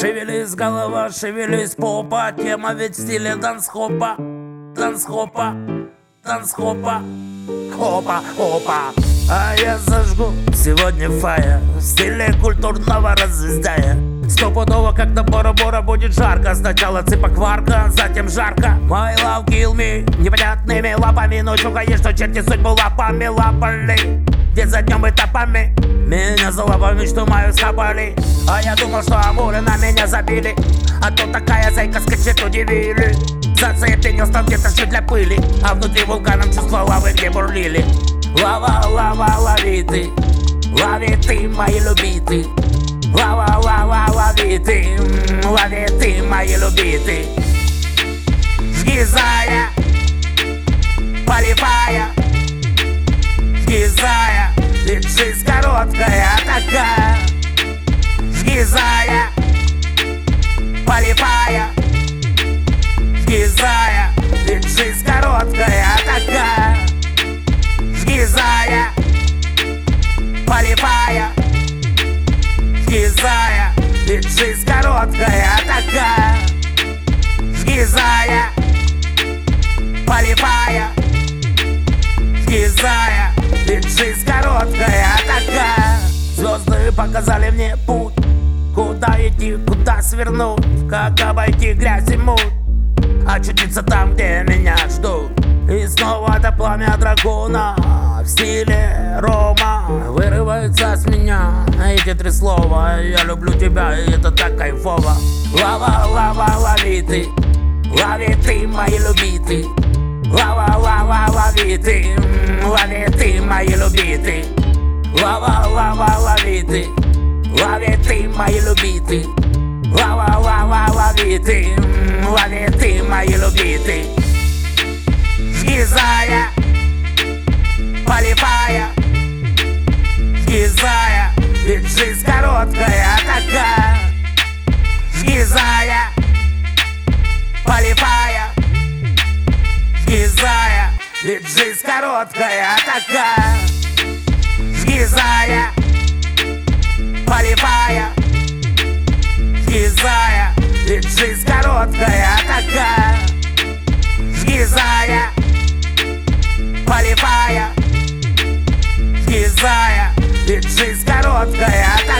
Шевелись голова, шевелись попа Тема ведь в стиле дансхопа Дансхопа, дансхопа Хопа, хопа А я зажгу сегодня фая В стиле культурного разъездая. Стопудово, как на Бора-Бора будет жарко. Сначала цыпа кварка, затем жарко. My love kill me Непонятными лапами. Ночью, конечно, черти судьбу лапами лапали. День за днем этапами Меня за лапами, что мою схапали А я думал, что амуры на меня забили. А тут такая зайка скачет, удивили. Зацепенился где-то все для пыли. А внутри вулканом чувство лавы, где бурлили. Лава, лава, лови ты. Лови ты, мои любиты. Лава, лава, лови ты. Лови ты, мои любиты. Гизая Полипая Гизая Полипая Гизая Ведь жизнь короткая такая Гизая Полипая Гизая Ведь жизнь короткая такая Гизая Полипая Гизая Ведь жизнь короткая такая Звезды показали мне путь куда свернуть Как обойти грязь и муть. Очутиться там, где меня ждут. И снова это пламя дракона В стиле Рома Вырываются с меня. Эти три слова Я люблю тебя, и это так кайфово. Лава, лава, лови ты. Лови ты, мои любиты Лава, лава, лови ты. Лови ты, мои любиты Лава, лава, лови ты. Лови ты, мои любиты Лава, лава, лови ты м, Лови ты, мои любиты. Гизая Полипая Гизая Ведь жизнь короткая такая. Гизая Полипая Гизая Ведь жизнь короткая такая. Гизая жизнь короткая, а так